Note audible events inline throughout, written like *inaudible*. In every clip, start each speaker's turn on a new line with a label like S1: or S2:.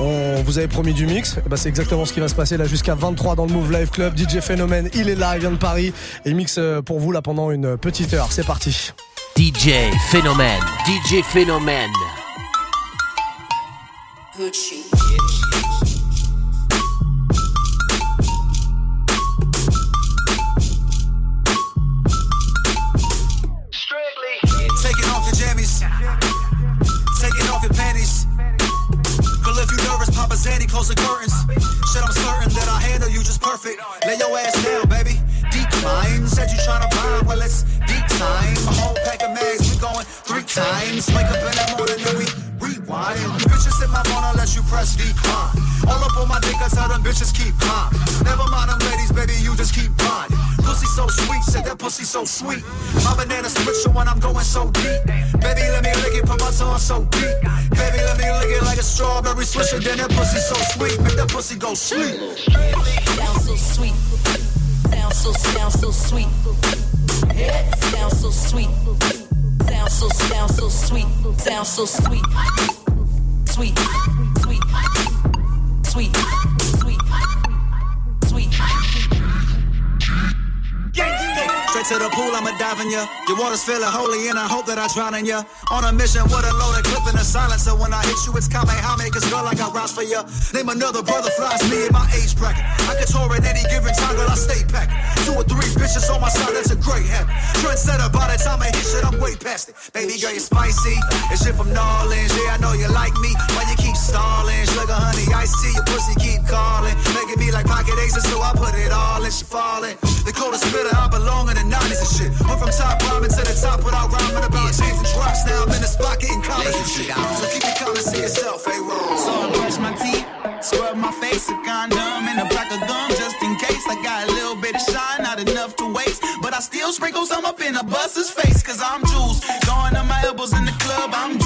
S1: On vous avait promis du mix. Et bah, c'est exactement ce qui va se passer là jusqu'à 23 dans le Move Live Club. DJ Phénomène, il est là, il vient de Paris et mix euh, pour vous là pendant une petite heure. C'est parti.
S2: DJ Phénomène, DJ Phénomène.
S3: Close the curtains. Shit, I'm certain that I handle you just perfect. Lay your ass down, baby. Decline. Said you tryna buy, well, it's deep time. A whole pack of mags, we going three times. Wake up in the morning and we rewind. Bitches in my phone unless you press decline. All up on my dick, I tell them bitches keep calm. Never mind them ladies, baby, you just keep blinding. Pussy so sweet, said that pussy so sweet. My banana split when I'm going so deep. Baby, let me lick it, put my tongue so deep. Baby, let me lick it like a strawberry swisher. Then that pussy so sweet, make that pussy go sleep.
S4: Sound so sweet. Sound so, sound so sweet. Sound so sweet. Sound so, sound so sweet. Sound so sweet. Sweet. Sweet. Sweet. Sweet.
S3: Straight to the pool, I'ma dive in ya. Your water's feeling holy, and I hope that I drown in ya. On a mission with a loaded clip and a silencer. When I hit you, it's Kamehame, cause girl, I got routes for ya. Name another brother flies me in my age bracket. I can tour at any given time, girl, I stay packed. Two or three bitches on my side, that's great habit. Trendsetter, by the time I hit shit, I'm way past it. Baby girl, you spicy. And shit from Orleans, yeah, I know you like me. Why you keep stalling? Sugar, honey, I see your pussy keep calling. Making me like pocket aces, so I put it all in, she falling. They The coldest spitter, I belong in the 90s and shit. Went from top rhyming to the top without rhyming about chains and drops. Now I'm in the spot getting college and shit. So keep it coming, see yourself, hey, roll.
S5: So I brush my teeth, scrub my face, a condom, and a pack of gum just in case. I got a little bit enough to waste. But I still sprinkle some up in a bus's face, cause I'm juice. Going up my elbows in the club, I'm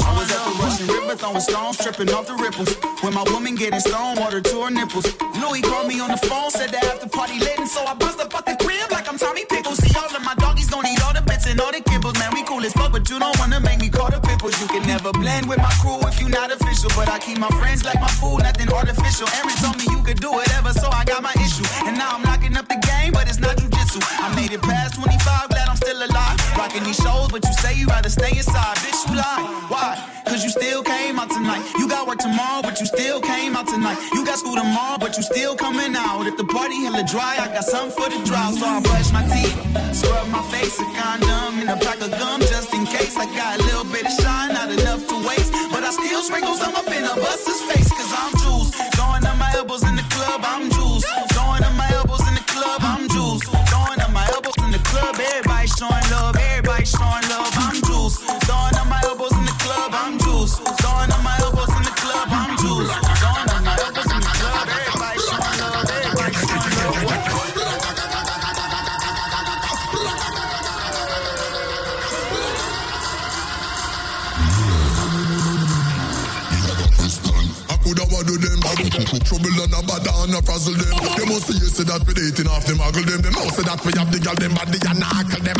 S5: I was at the Russian River throwing stones, tripping off the ripples. When my woman getting stone water to her nipples. Louis called me on the phone, said the after party lit, and so I bust up at the crib like I'm Tommy Pickles. See all of my doggies don't eat all the bits and all the kibbles. Man, we cool as fuck, but you don't wanna make me call the pimples. You can never blend with my crew if you not official. But I keep my friends like my food, nothing artificial. Aaron told me you could do whatever, so I got my issue. And now I'm locking up the game, but it's not jujitsu. I made it past 25, glad I'm still alive. Rocking these shows, but you say you rather stay inside. Bitch, you lie. Why? Cause you still came out tonight. You got work tomorrow, but you still came out tonight. You got school tomorrow, but you still coming out. If the party hella dry, I got something for the drought. So I brush my teeth, scrub my face, a condom, and a pack of gum just in case. I got a little bit of shine, not enough to waste. But I still sprinkle some up in a bus's face, cause I'm juice. Throwing up my elbows in the club, I'm juice.
S6: Them see you say that we dating off them Haggle them. They know say that we have the girl them body and knuckle them them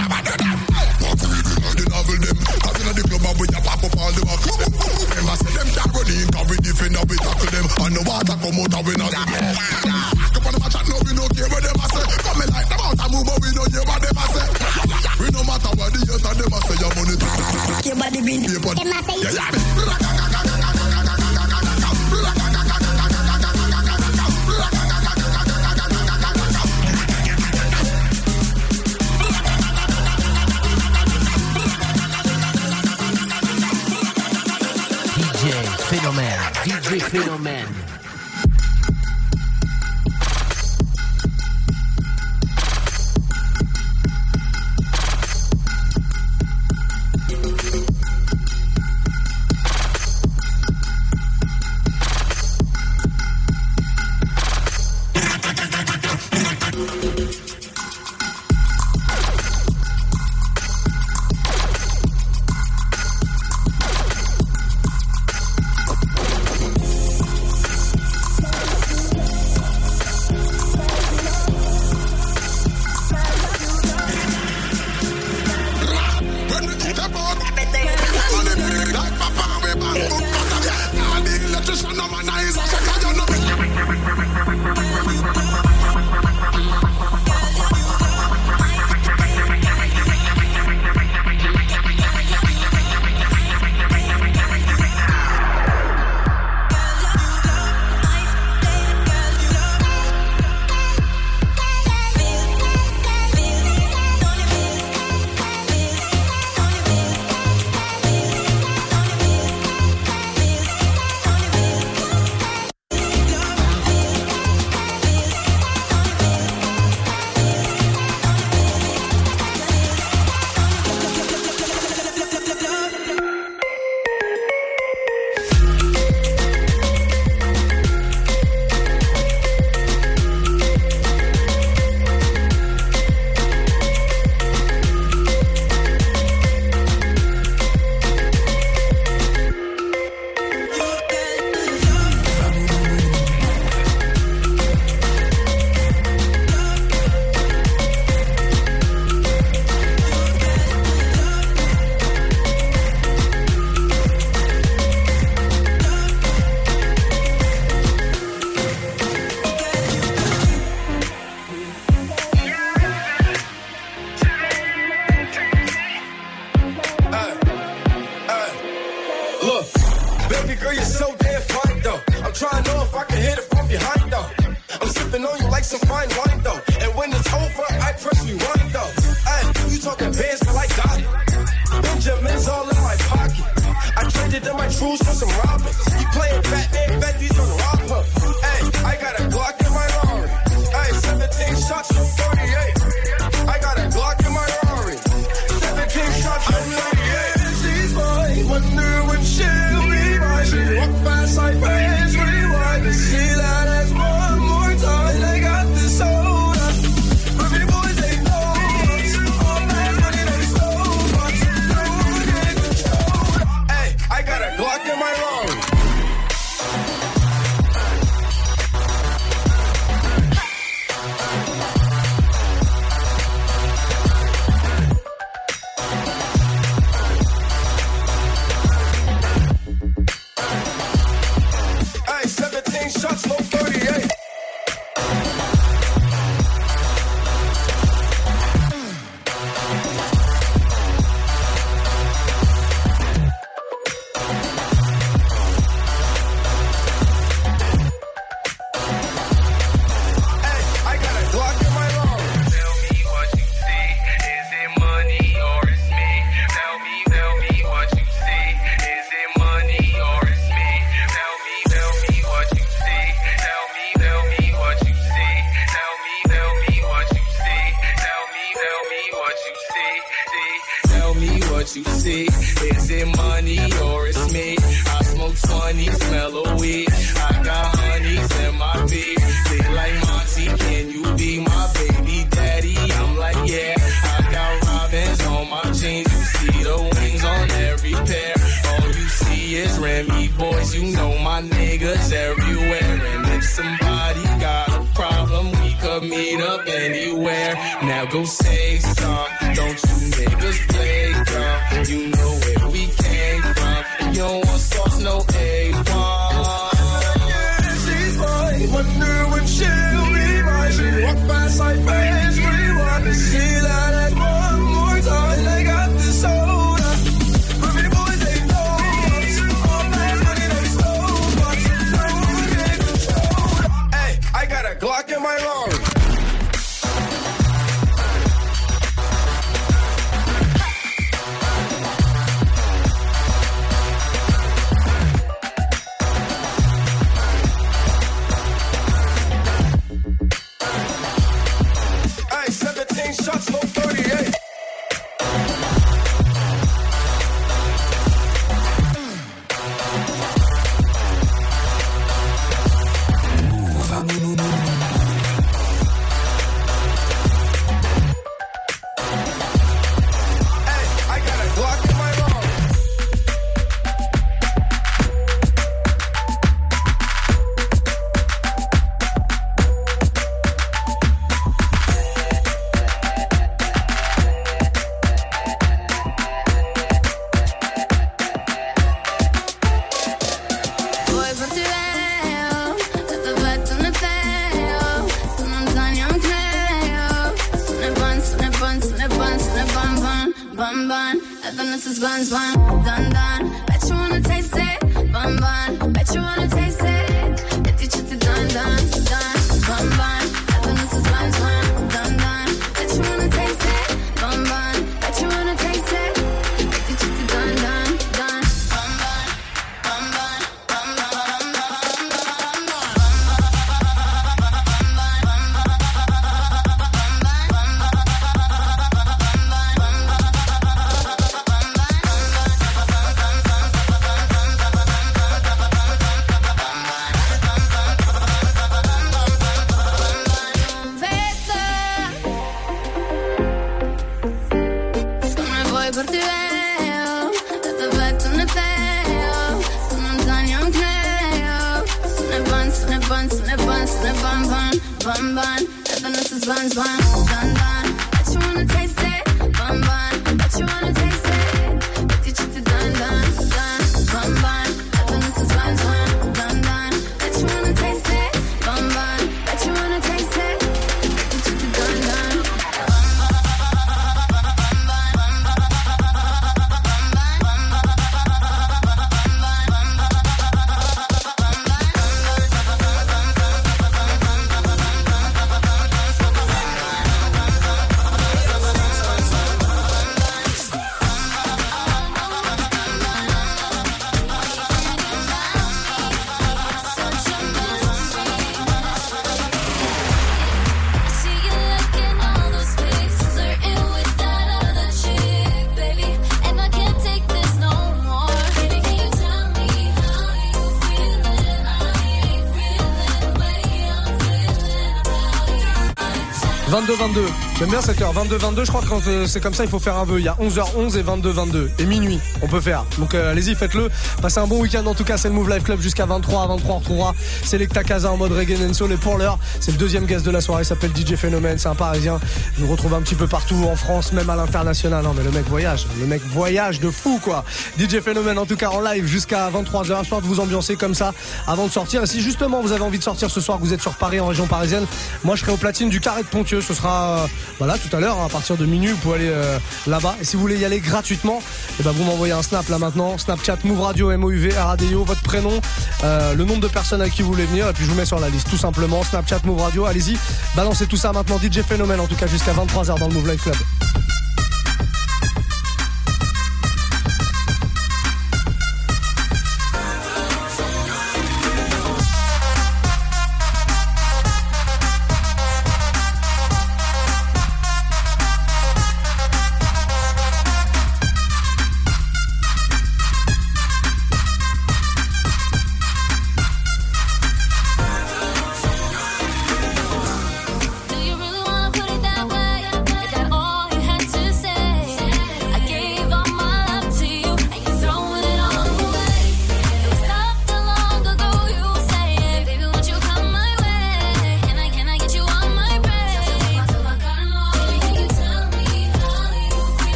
S1: 22-22. J'aime bien cette heure. 22-22, je crois que quand euh, c'est comme ça, il faut faire un vœu. Il y a 11h11 et 22-22. Et minuit, on peut faire. Donc euh, allez-y, faites-le. Passez un bon week-end. En tout cas, c'est le Move Life Club jusqu'à 23. À 23, on retrouvera Selecta Casa en mode reggae and soul. Et pour l'heure, c'est le deuxième guest de la soirée. Il s'appelle DJ Phénomène. C'est un parisien. Je nous retrouve un petit peu partout en France, même à l'international. Non, mais le mec voyage. Le mec voyage de fou, quoi. DJ Phénomène, en tout cas, en live jusqu'à 23h. Histoire de vous ambiancer comme ça avant de sortir. Et si justement vous avez envie de sortir ce soir, que vous êtes sur Paris, en région parisienne, moi je serai au platine du Carré de Pontieux. Ce sera, euh, voilà, tout à l'heure, hein, à partir de minuit, vous pouvez aller euh, là-bas. Et si vous voulez y aller gratuitement, et ben vous m'envoyez un snap là maintenant. Snapchat Move Radio, MOUV, RADIO, votre prénom, euh, le nombre de personnes à qui vous voulez venir. Et puis je vous mets sur la liste, tout simplement. Snapchat Move Radio, allez-y. Balancez tout ça maintenant. DJ Phénomène, en tout cas, jusqu'à 23h dans le Move Life Club.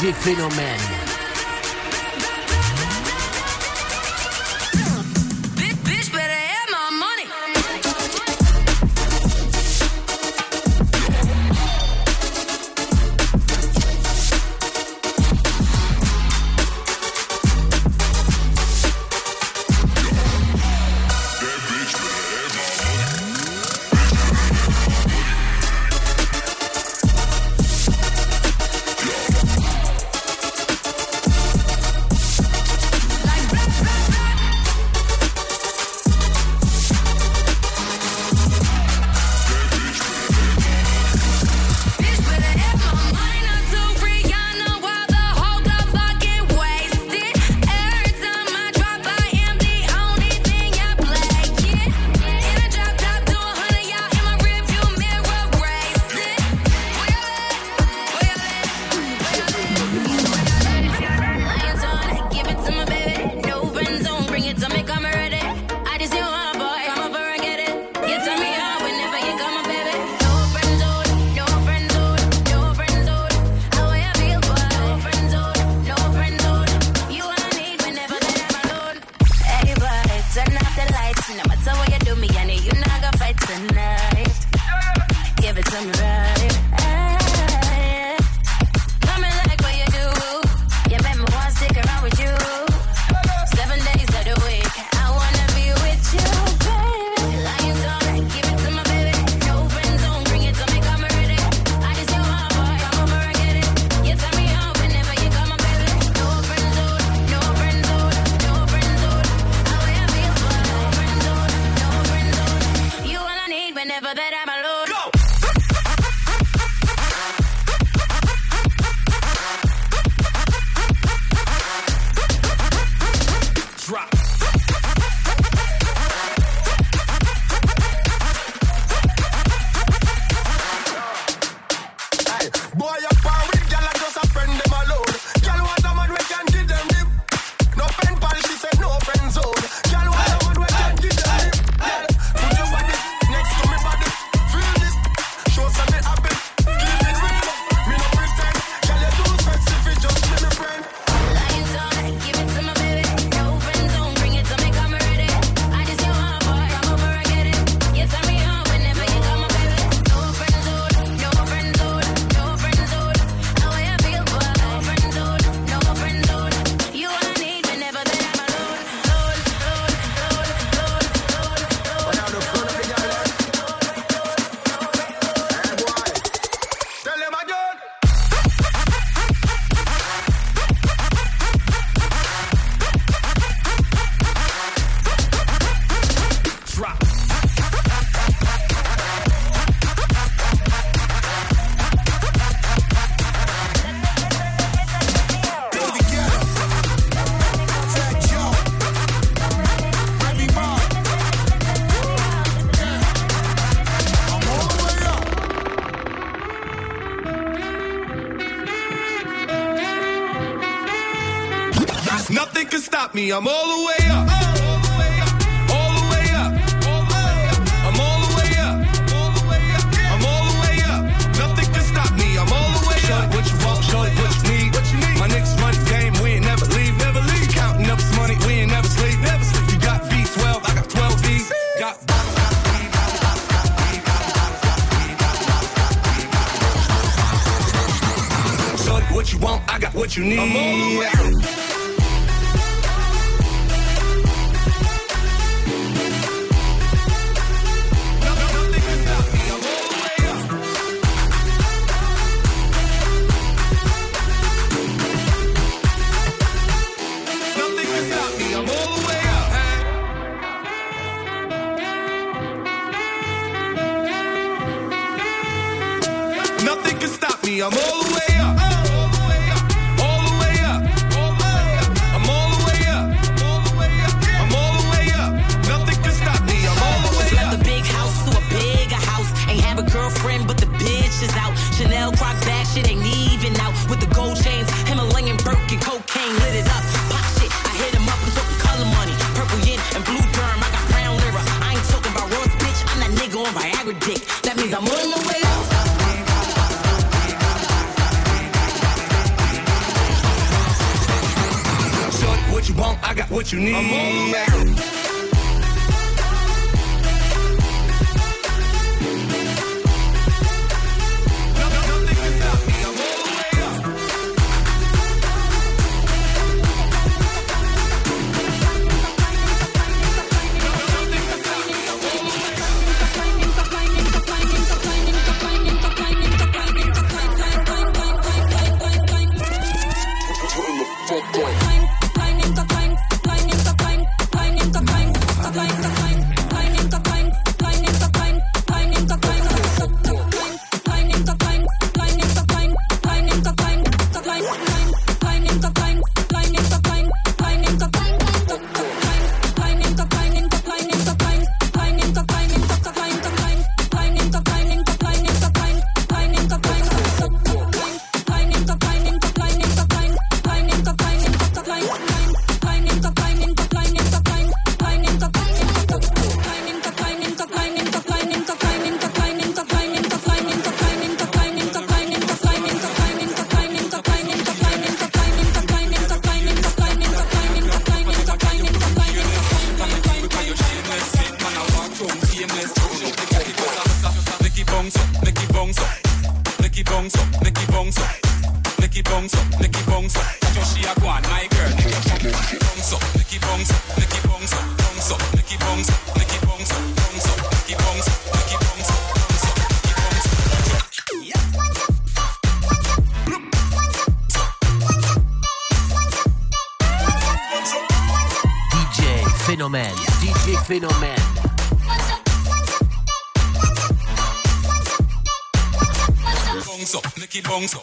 S2: DJ
S4: PhenoMen. what you want, I
S7: got what you need. You need.
S8: Up,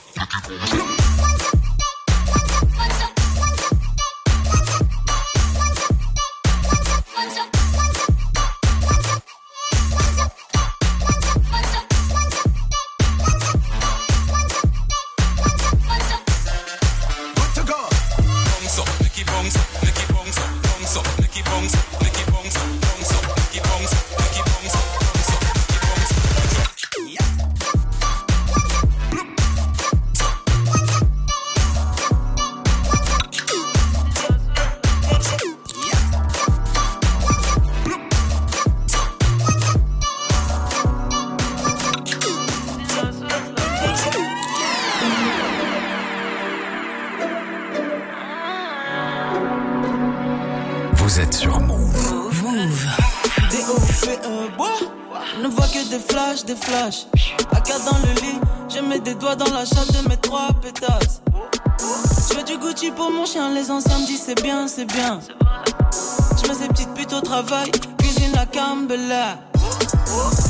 S9: c'est bien, c'est bien. Je mets ces petites putes au travail, cuisine la cambella.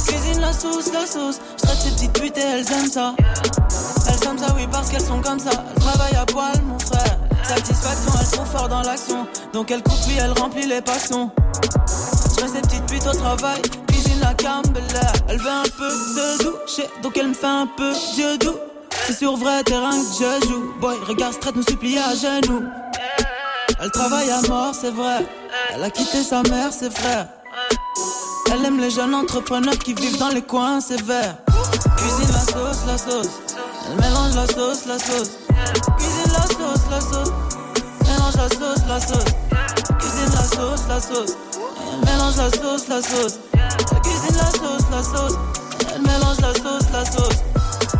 S9: Cuisine la sauce, la sauce. Je traite ces petites putes et elles aiment ça. Elles aiment ça, oui, parce qu'elles sont comme ça. Elles travaillent à poil, mon frère. Satisfaction, elles sont fortes dans l'action. Donc elles coupent, puis elles remplissent les passions. Je mets ces petites putes au travail, cuisine la cambella. Elle veut un peu de douche, donc elle me fait un peu Dieu doux. C'est sur vrai terrain que je joue. Boy, regarde, straight nous supplier à genoux. Elle travaille à mort, c'est vrai. Elle a quitté sa mère, ses frères. Elle aime les jeunes entrepreneurs qui vivent dans les coins sévères. Cuisine la sauce, la sauce. Elle mélange la sauce, la sauce. Cuisine la sauce, la sauce. Mélange la sauce, la sauce. Cuisine la sauce, la sauce. Elle mélange la sauce, la sauce. Cuisine la sauce, la sauce. Elle mélange la sauce, la sauce.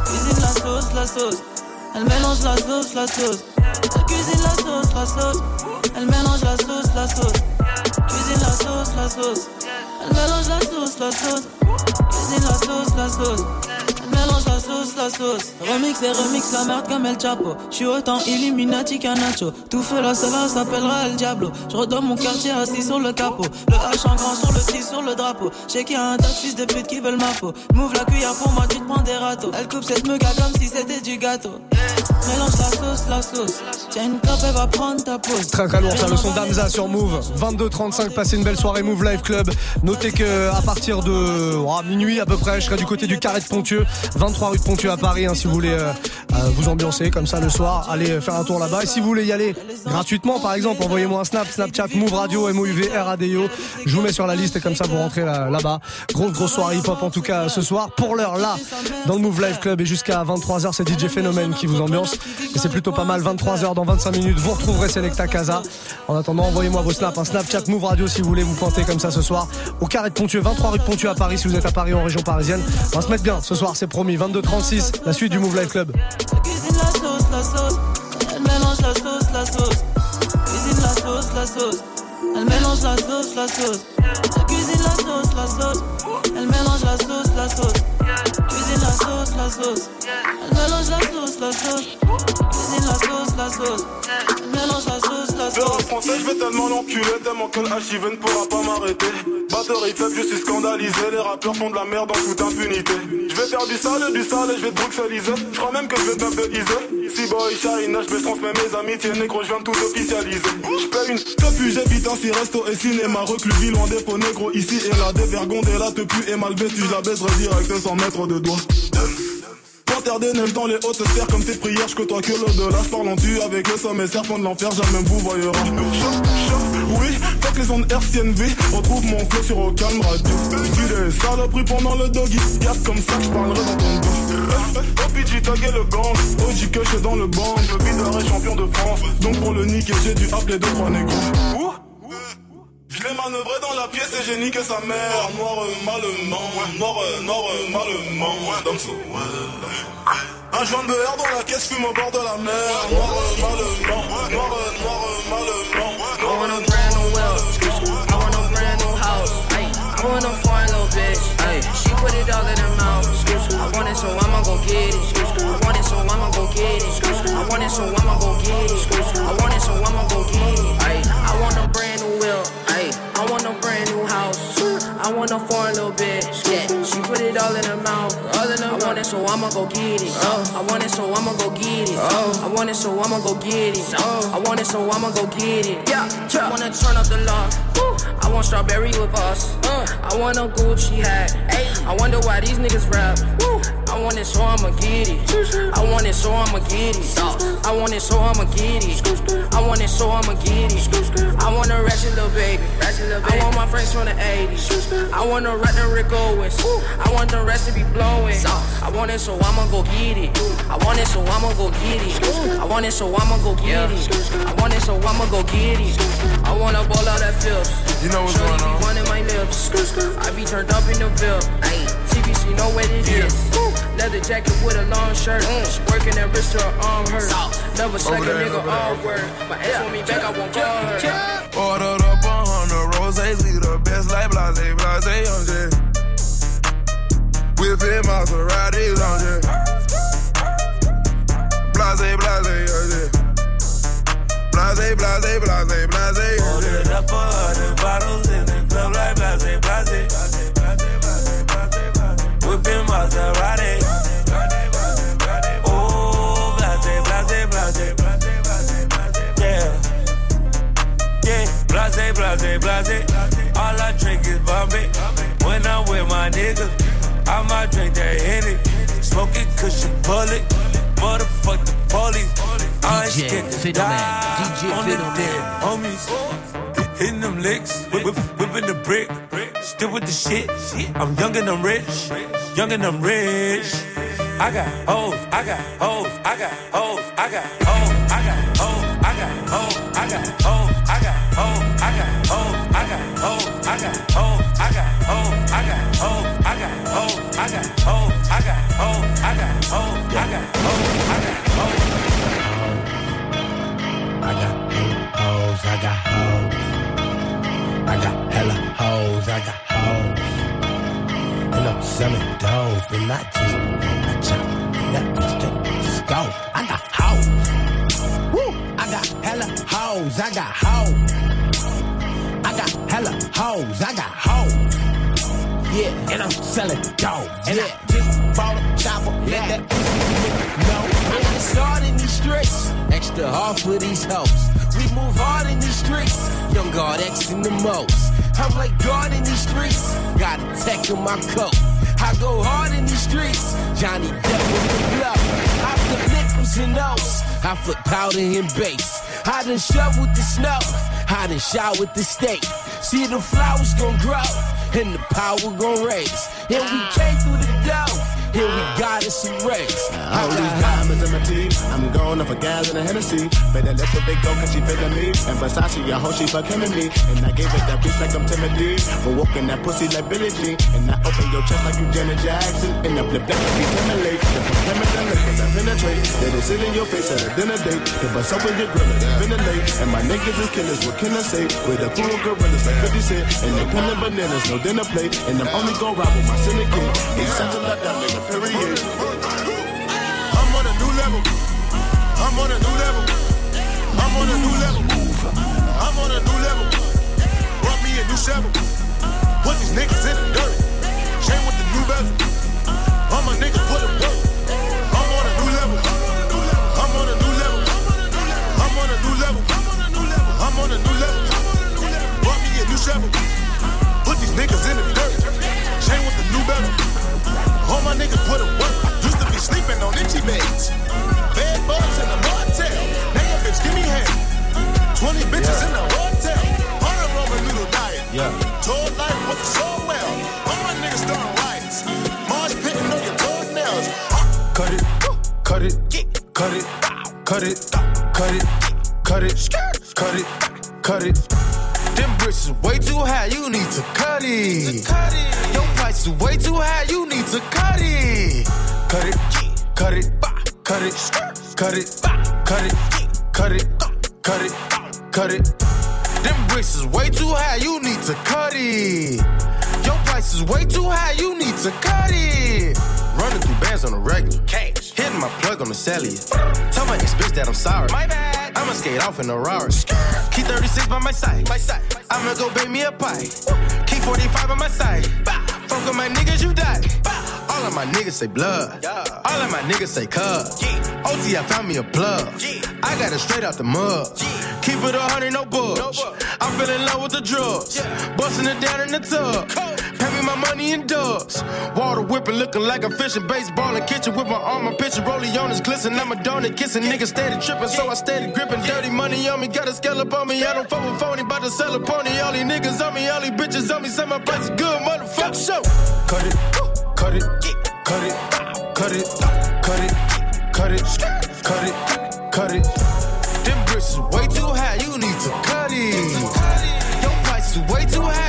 S9: Cuisine la sauce, la sauce. Elle mélange la sauce, la sauce. Cuisine la sauce, la sauce. Elle mélange la sauce, la sauce. Cuisine la sauce, la sauce. Elle mélange la sauce, la sauce. Cuisine la sauce, la sauce. Elle mélange la sauce, la sauce. Remix et remix la merde comme El Chapo. J'suis autant Illuminati qu'un nacho. Tout fait là, cela s'appellera El Diablo. J'redonne mon quartier assis sur le capot. Le H en grand sur le 6 sur le drapeau. J'sais qu'il y a un tas de fils de pute qui veulent ma peau. Move la cuillère pour moi, tu te prends des râteaux. Elle coupe cette meuga comme si c'était du gâteau. Mélange la sauce, la sauce. Tiens une elle va prendre ta pause.
S1: Très très lourd, ça, le son d'Amza sur Move. 22h35, passez une belle soirée Move Live Club. Notez que à partir de oh, minuit à peu près, je serai du côté du carré de Pontieux, 23 rue de Pontieux à Paris, hein, si vous voulez euh, euh, vous ambiancer comme ça le soir, allez faire un tour là-bas. Et si vous voulez y aller gratuitement, par exemple, envoyez-moi un snap, Snapchat, Move Radio, M-O-U-V, R-A-D-I-O. Je vous mets sur la liste et comme ça vous rentrez là- là-bas. grosse, grosse soirée hip-hop en tout cas ce soir. Pour l'heure, là, dans le Move Live Club et jusqu'à 23h, c'est DJ Phénomène qui vous ambiance. Et c'est plutôt pas mal. 23h dans 25 minutes, vous retrouverez Selecta Casa. En attendant, envoyez-moi vos snaps, un Snapchat Move Radio si vous voulez vous pointer comme ça ce soir. Au carré de Pontieux, 23 rue de Pontieux à Paris si vous êtes à Paris en région parisienne. On va se mettre bien ce soir, c'est promis. 22h36, la suite du Move Live Club.
S9: La la sauce, la sauce. Elle mélange la sauce, la sauce. Elle cuisine la sauce, la sauce. Elle mélange la sauce, la sauce. La sauce, la sauce. Mélange la sauce, la sauce. Cuisine la sauce, sauce.
S10: français, je vais tellement l'enculer, tellement que le ne pourra pas m'arrêter. Batterie faible, je suis scandalisé. Les rappeurs font de la merde en toute impunité. Je vais faire du sale, du sale et je vais te bruxelliser. Je crois même que je vais te baptiser. Si boy, China, je vais transmettre mes amitiés. Négro, je viens de tout officialiser. Je paye une capu, j'évite ainsi resto et cinéma. Reclus, loin des pots négro. Ici et là, dévergondé, là, te pue et mal vêtu. Je la baiserai direct sans mettre de doigts. Panthère des neiges dans les hautes sphères comme tes prières, je côtoie que l'au-delà. Je en tu avec le sommet serpent de l'enfer, jamais vous voyera. Oui, fuck les ondes hertziennes V, retrouve mon flow sur au calme radio. Tu des saloperies pendant le doggy, y'a comme ça que je dans ton dos. OPG tagué le gang, OG que je dans le banc. Est champion de France, donc pour le niquer, j'ai dû appeler deux trois négros. Je l'ai manœuvré dans la pièce et j'ai niqué sa mère. Noir, malement, noir, noir, malement. Dans un joint de air dans la caisse fume au bord de la mer. Noir, malement, noir, noir, malement.
S11: I'ma go get it. Oh. I want it, so I'ma go get it. Oh. I want it, so I'ma go get it. Oh. I want it, so I'ma go get it. Yeah, I wanna turn up the loft. I want strawberry with us. Uh. I want a Gucci hat. I wonder why these niggas rap. I want it, so I'ma get it. I want it, so I'ma get it. I want it, so I'ma get it. I want it, so I'ma get it. I want a ratchet little baby. I want my friends from the 80s. I want to rock the Rick Owens. I want the rest to be blowing. I want it, so I'ma go get it. I want it, so I'ma go get it. I want it, so I'ma go get it. I want it, so I'ma go get it. I wanna ball out that field.
S10: You know what's going on.
S11: be wanting my lips. I be turned up in the Ville. TBC know what it is. Leather jacket with a long shirt. Mm. She working that wrist to her arm hurt. Never suck a nigga
S10: over there,
S11: all
S10: over
S11: word. My ex want me back, I won't call her.
S10: Ordered up a hundred roses, we the best like blase, blase, on jet. Whipping Maseratis on jet. Blase, blase, on jet. Blase, blase, blase, blase, on jet. Ordered up a hundred bottles in the club like blase, blase. Whipping blase, blase. All I drink is Bombay. When I'm with my niggas, I might drink that Henny. Smoke it, cushion, pull it. Motherfuck the police. I ain't scared to die.
S2: DJ
S10: on the homies. Hitting them licks, whip, whipping the brick. Still with the shit. I'm young and I'm rich. Young and I'm rich. I got hoes, I got hoes, I got hoes, I got hoes, I got hoes, I got hoes, I got hoes, I got hoes. Oh, I got hoes, I got hoes, I got hoes, I got hoes, I got hoes, I got hoes, I got hoes, I got hoes, I got hoes, I got hoes.
S12: I got hoes, I got hoes. I got hella hoes, I got hoes. And I'm selling dope, but not just I. That bitch can just go. I got hoes. Woo! I got hella hoes, I got hoes. I got hella hoes, I got hoes. Yeah, and I'm selling dope. And I just bought a chopper, let that pussy know. I got started in these streets, extra hard for these hoes. We move hard in these streets, young guard X in the most. I'm like God in these streets, got a tech in my coat.
S13: I go hard in these streets. Johnny Depp with the blow. I flip nickels and notes. I flip powder and base. I done shoveled the snow. I done shot with the steak. See the flowers gon' grow and the power gon' raise. And we ah. came through the dough. And we got us some race.
S14: All these diamonds in my teeth. I'm going off a gas and a Hennessy. Better let the big go cause she feelin' me. And Versace, your hoe, she fucking me. And I gave it that bitch like I'm Timothy. For walking that pussy like Billie Jean. And I open your chest like you Janet Jackson. And I flip that be Timberlake. The Timberlake, cause I penetrate. Let it sit in your face at a dinner date. I up with your grill, it ventilate. And my niggas is killers, what can I say? With the cool gorillas like 50 Cent. And they peeling bananas, no dinner plate. And I'm only gon' ride with my syndicate. They settle up that nigga, period.
S10: I'm on a new level. I'm on a new level. I'm on a new level. I'm on a new level. Brought me a new shovel. Put these niggas in the dirt. Chain with the new bezel. All my niggas put them work. I'm on a new level. I'm on a new level. I'm on a new level. I'm on a new level. Brought me a new shovel. Put these niggas in the dirt. Chain with the new bezel. All my niggas put them work. Used to be sleeping on itchy beds. Bed bugs in the motel. Now your bitch give me head. 20 bitches in the hotel. On a Roman noodle diet.
S13: Yeah.
S10: Told life wasn't so well. All my niggas starting riots. Mars pitting on your toenails.
S12: Cut it, cut it, cut it, cut it, cut it, cut it, cut it, cut it. Them bricks is way too high, you need to cut it. Your price is way too high, you need to cut it. Cut it, cut it, cut it, cut it, cut it, cut it, cut it, cut it. Them bricks is way too high, you need to cut it. Your price is way too high, you need to cut it. Running through bands on the regular. Cash. Hitting my plug on the cellular. Tell my ex bitch that I'm sorry. My bad. I'ma skate off in a Rari. Key 36 by my side. My side. I'ma go bake me a pie. Key 45 by my side. Fuck with my niggas, you die. All of my niggas say blood. All of my niggas say cuz. OT, I found me a plug. I got it straight out the mud. Keep it a hundred, no bugs. I'm feeling love with the drugs. Busting it down in the tub. Me my money in dubs. Water whipping, looking like a fishing. Baseball in kitchen with my arm, I'm pitching. Rollie on his glisten. I'm a donut kissing. Niggas steady tripping, so I steady gripping. Dirty money on me, got a scallop on me. I don't fuck with phony, bout to sell a pony. All these niggas on me, all these bitches on me. Say my price is good, motherfucker. Show. Cut it, cut it, cut it, cut it, cut it, cut it, cut it, cut it. Them bricks is way too high, you need to cut it. Your price is way too high,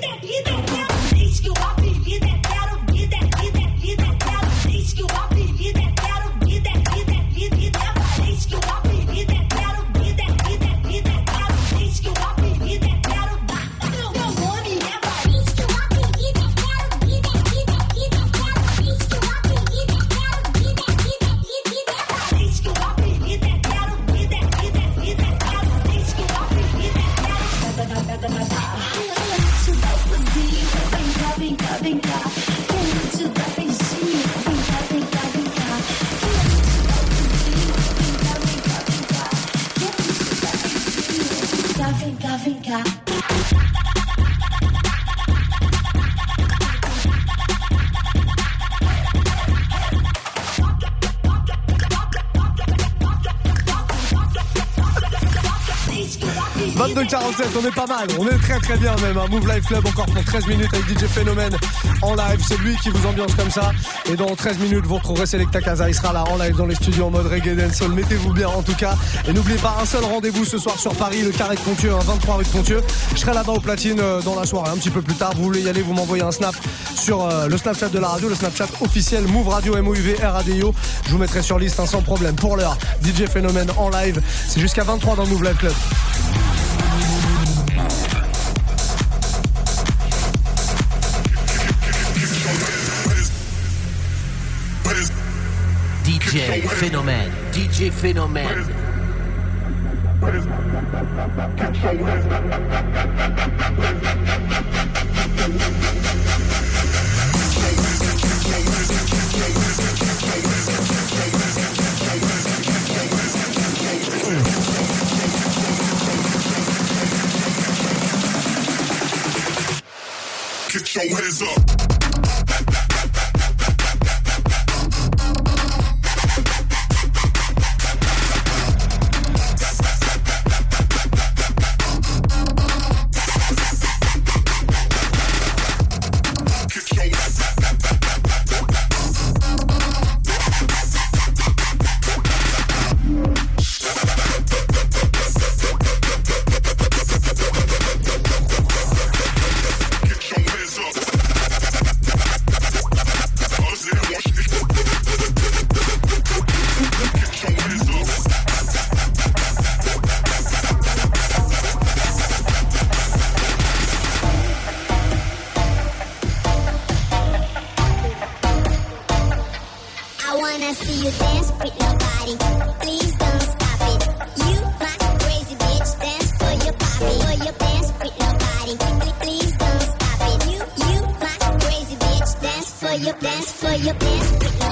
S15: that, leave that, leave that.
S1: 22-47, on est pas mal, on est très très bien même. Un Move Live Club encore pour 13 minutes avec DJ Phénomène en live. C'est lui qui vous ambiance comme ça. Et dans 13 minutes, vous retrouverez Selecta Casa. Il sera là en live dans les studios en mode reggae dancehall. Mettez-vous bien en tout cas. Et n'oubliez pas un seul rendez-vous ce soir sur Paris, le Carré de Pontieux, un 23 rue de Pontieux. Je serai là-bas au platine euh, dans la soirée, un petit peu plus tard. Vous voulez y aller, vous m'envoyez un snap sur euh, le Snapchat de la radio, le Snapchat officiel Move Radio MOUV RADIO. Je vous mettrai sur liste hein, sans problème. Pour l'heure, DJ Phénomène en live. C'est jusqu'à 23 dans le Move Live Club.
S2: DJ PhenoMen, DJ PhenoMen.
S6: Get your hands up.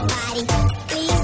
S16: Nobody. Please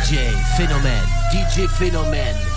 S16: DJ PhenoMen, DJ PhenoMen.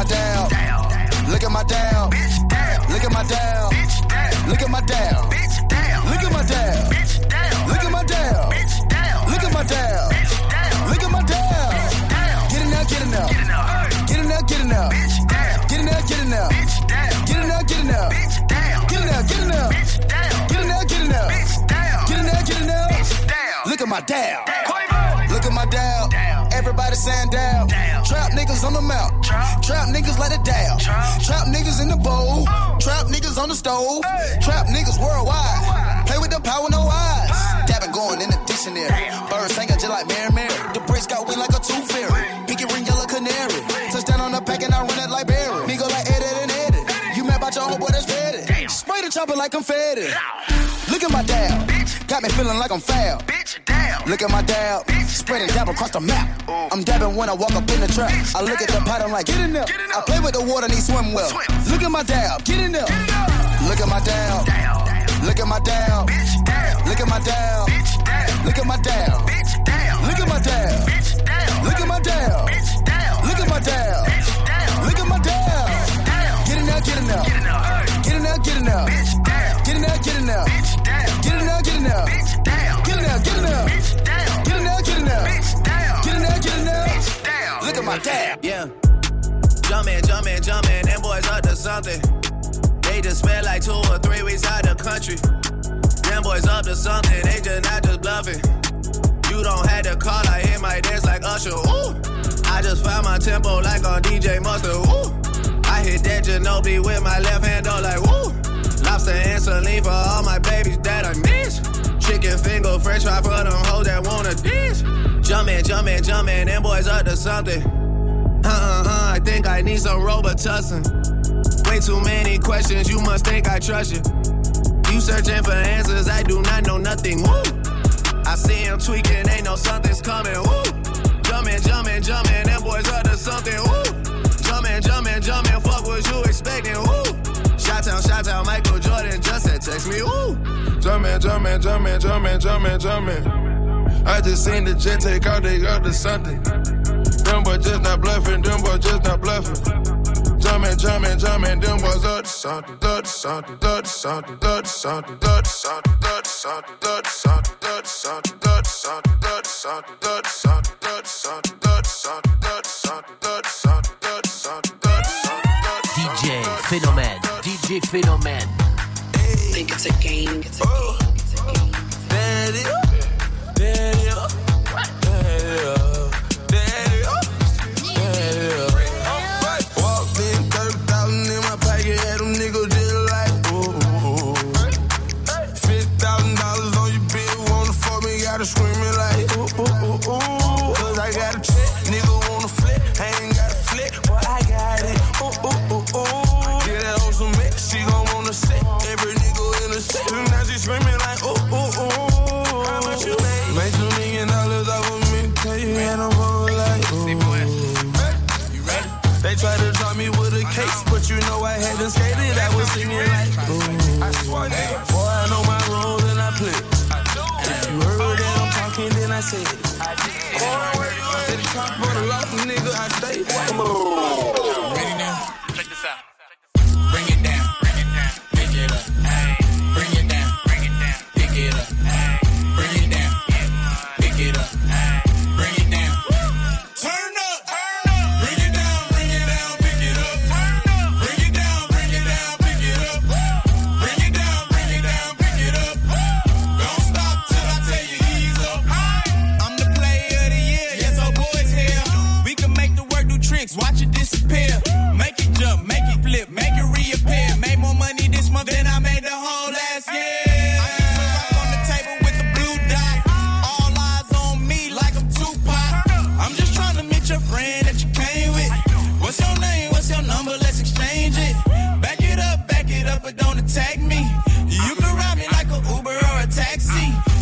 S16: my down. Look at my down. Look at my
S3: down. Look at my down. Look at my down. Look at my down. Look at my down. Look at my down. Get it now, get it now. Get it now, get it now. Get it now, get it now. Get it now, get it now. Get it now, get it now. Get it now, get it now. Get it now, get it now. Look at my down. Look at my down. Everybody saying down. Trap niggas on the mount. Trap niggas let it down. Trap niggas in the bowl. Trap niggas on the stove. Trap niggas worldwide. Play with the power, no eyes. Dabbing going in the dictionary. Birds singing just like Mary Mary. The bricks got wind like a tooth fairy. Pinky ring, yellow canary. Touchdown on the pack and I run it like Barry. Me go like Eddie and Eddie. You mad about your homeboy that's ready. Spray the chopper like confetti. Look at my dial. Got me feeling like I'm foul. Look at my dial. Spread and dab across the map. I'm dabbing when I walk up in the trap. I look at the pattern like, get in there. I play with the water, need swim well. Look at my dial. Get in there. Look at my dial. Look at my dial. Look at my dial. Look at my dial. Look at my dial. Look at my dial. Look at my dial. Look at my dial. Get in there, get in there. Get in there, get in there. Get in there, get in there. Get in there, get in there. My.
S17: Yeah. Jumpin', jumpin', jumpin', them boys up to something. They just spent like two or three weeks out the country. Them boys up to something, they just not just bluffing. You don't have to call, I hit my dance like Usher. Ooh. I just found my tempo like on DJ Mustard. Ooh. I hit that Ginobili with my left hand, though, like woo. Lobster and saline for all my babies that I miss. Chicken finger, french fry for them hoes that wanna dance. Jumpin', jumpin', jumpin', them boys up to something. Uh-uh-uh, I think I need some Robitussin. Way too many questions, you must think I trust you. You searching for answers, I do not know nothing. Woo! I see him tweaking, ain't no something's coming. Woo! Jumpin', jumpin', jumpin', them boys up to something. Woo! Jumpin', jumpin', jumpin', fuck what you expecting. Woo! Shot town, shot town, Michael said text me. Woo!
S18: Jumpin', jumpin', jumpin', jumpin', jumpin', jumpin'. I just seen the jet take out, they up to something. Them boys just not bluffing, them boys just not bluffing. Jumpin', jumpin', jumpin', them boys up to something, up to something, up to something, up to something, up to something, up to something, up to something, up to something, up to something, up to something, up to something, up to something, up to something, up to something, up to something, up to something, up to something.
S2: DJ PhenoMen, DJ PhenoMen.
S19: Think it's a game. It's a game.
S18: Daddy, daddy, daddy,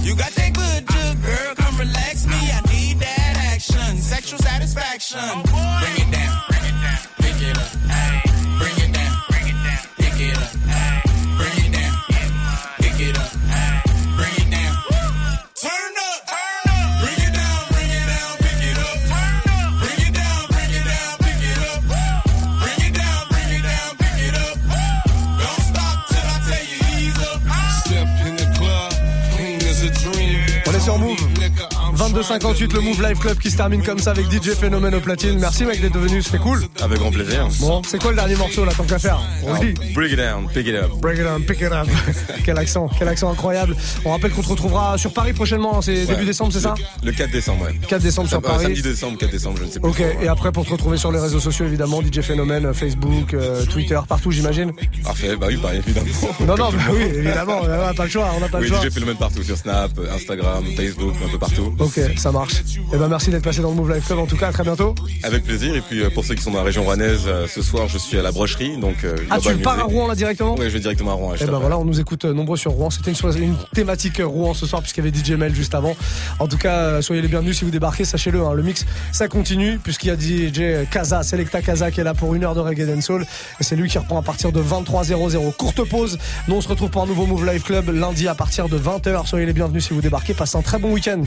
S18: You
S15: got that
S1: 22-58, le Move Live Club qui se termine comme ça avec DJ Phénomène au platine. Merci mec d'être venu, c'était cool.
S20: Avec grand plaisir.
S1: Bon, c'est quoi le dernier morceau là, tant qu'à faire? On dit.
S20: Break it down, pick it up.
S1: Break it up, pick it up. *laughs* quel accent, quel accent incroyable. On rappelle qu'on te retrouvera sur Paris prochainement, hein, c'est début décembre, c'est ça?
S20: Le 4 décembre, ouais.
S1: 4 décembre sur Paris.
S20: Samedi décembre, 4 décembre, je ne sais pas.
S1: Ok, et après pour te retrouver sur les réseaux sociaux évidemment, DJ Phénomène, euh, Facebook, euh, Twitter, partout j'imagine.
S20: Parfait, bah oui, bah, évidemment.
S1: Non, non, bah oui, évidemment, on n'a pas le choix, on n'a pas
S20: Oui,
S1: le choix.
S20: DJ Phénomène partout, sur Snap, Instagram, Facebook, un peu partout.
S1: Ok, ça marche. Et ben merci d'être passé dans le Move Live Club en tout cas, à très bientôt.
S20: Avec plaisir. Et puis euh, pour ceux qui sont dans la région rouennaise, euh, ce soir je suis à la brocherie. Donc, euh,
S1: Ah, tu pars à. Rouen là directement
S20: Oui, je vais directement à Rouen.
S1: Et
S20: juste
S1: ben voilà, on nous écoute nombreux sur Rouen. C'était une, une thématique Rouen ce soir puisqu'il y avait DJ Mel juste avant. En tout cas, soyez les bienvenus si vous débarquez, sachez-le, hein, le mix ça continue puisqu'il y a DJ Kaza, Selecta Kaza qui est là pour une heure de reggae dancehall et c'est lui qui reprend à partir de 23h00. Courte pause. Nous on se retrouve pour un nouveau Move Live Club lundi à partir de 20h. Soyez les bienvenus si vous débarquez. Passez un très bon week-end.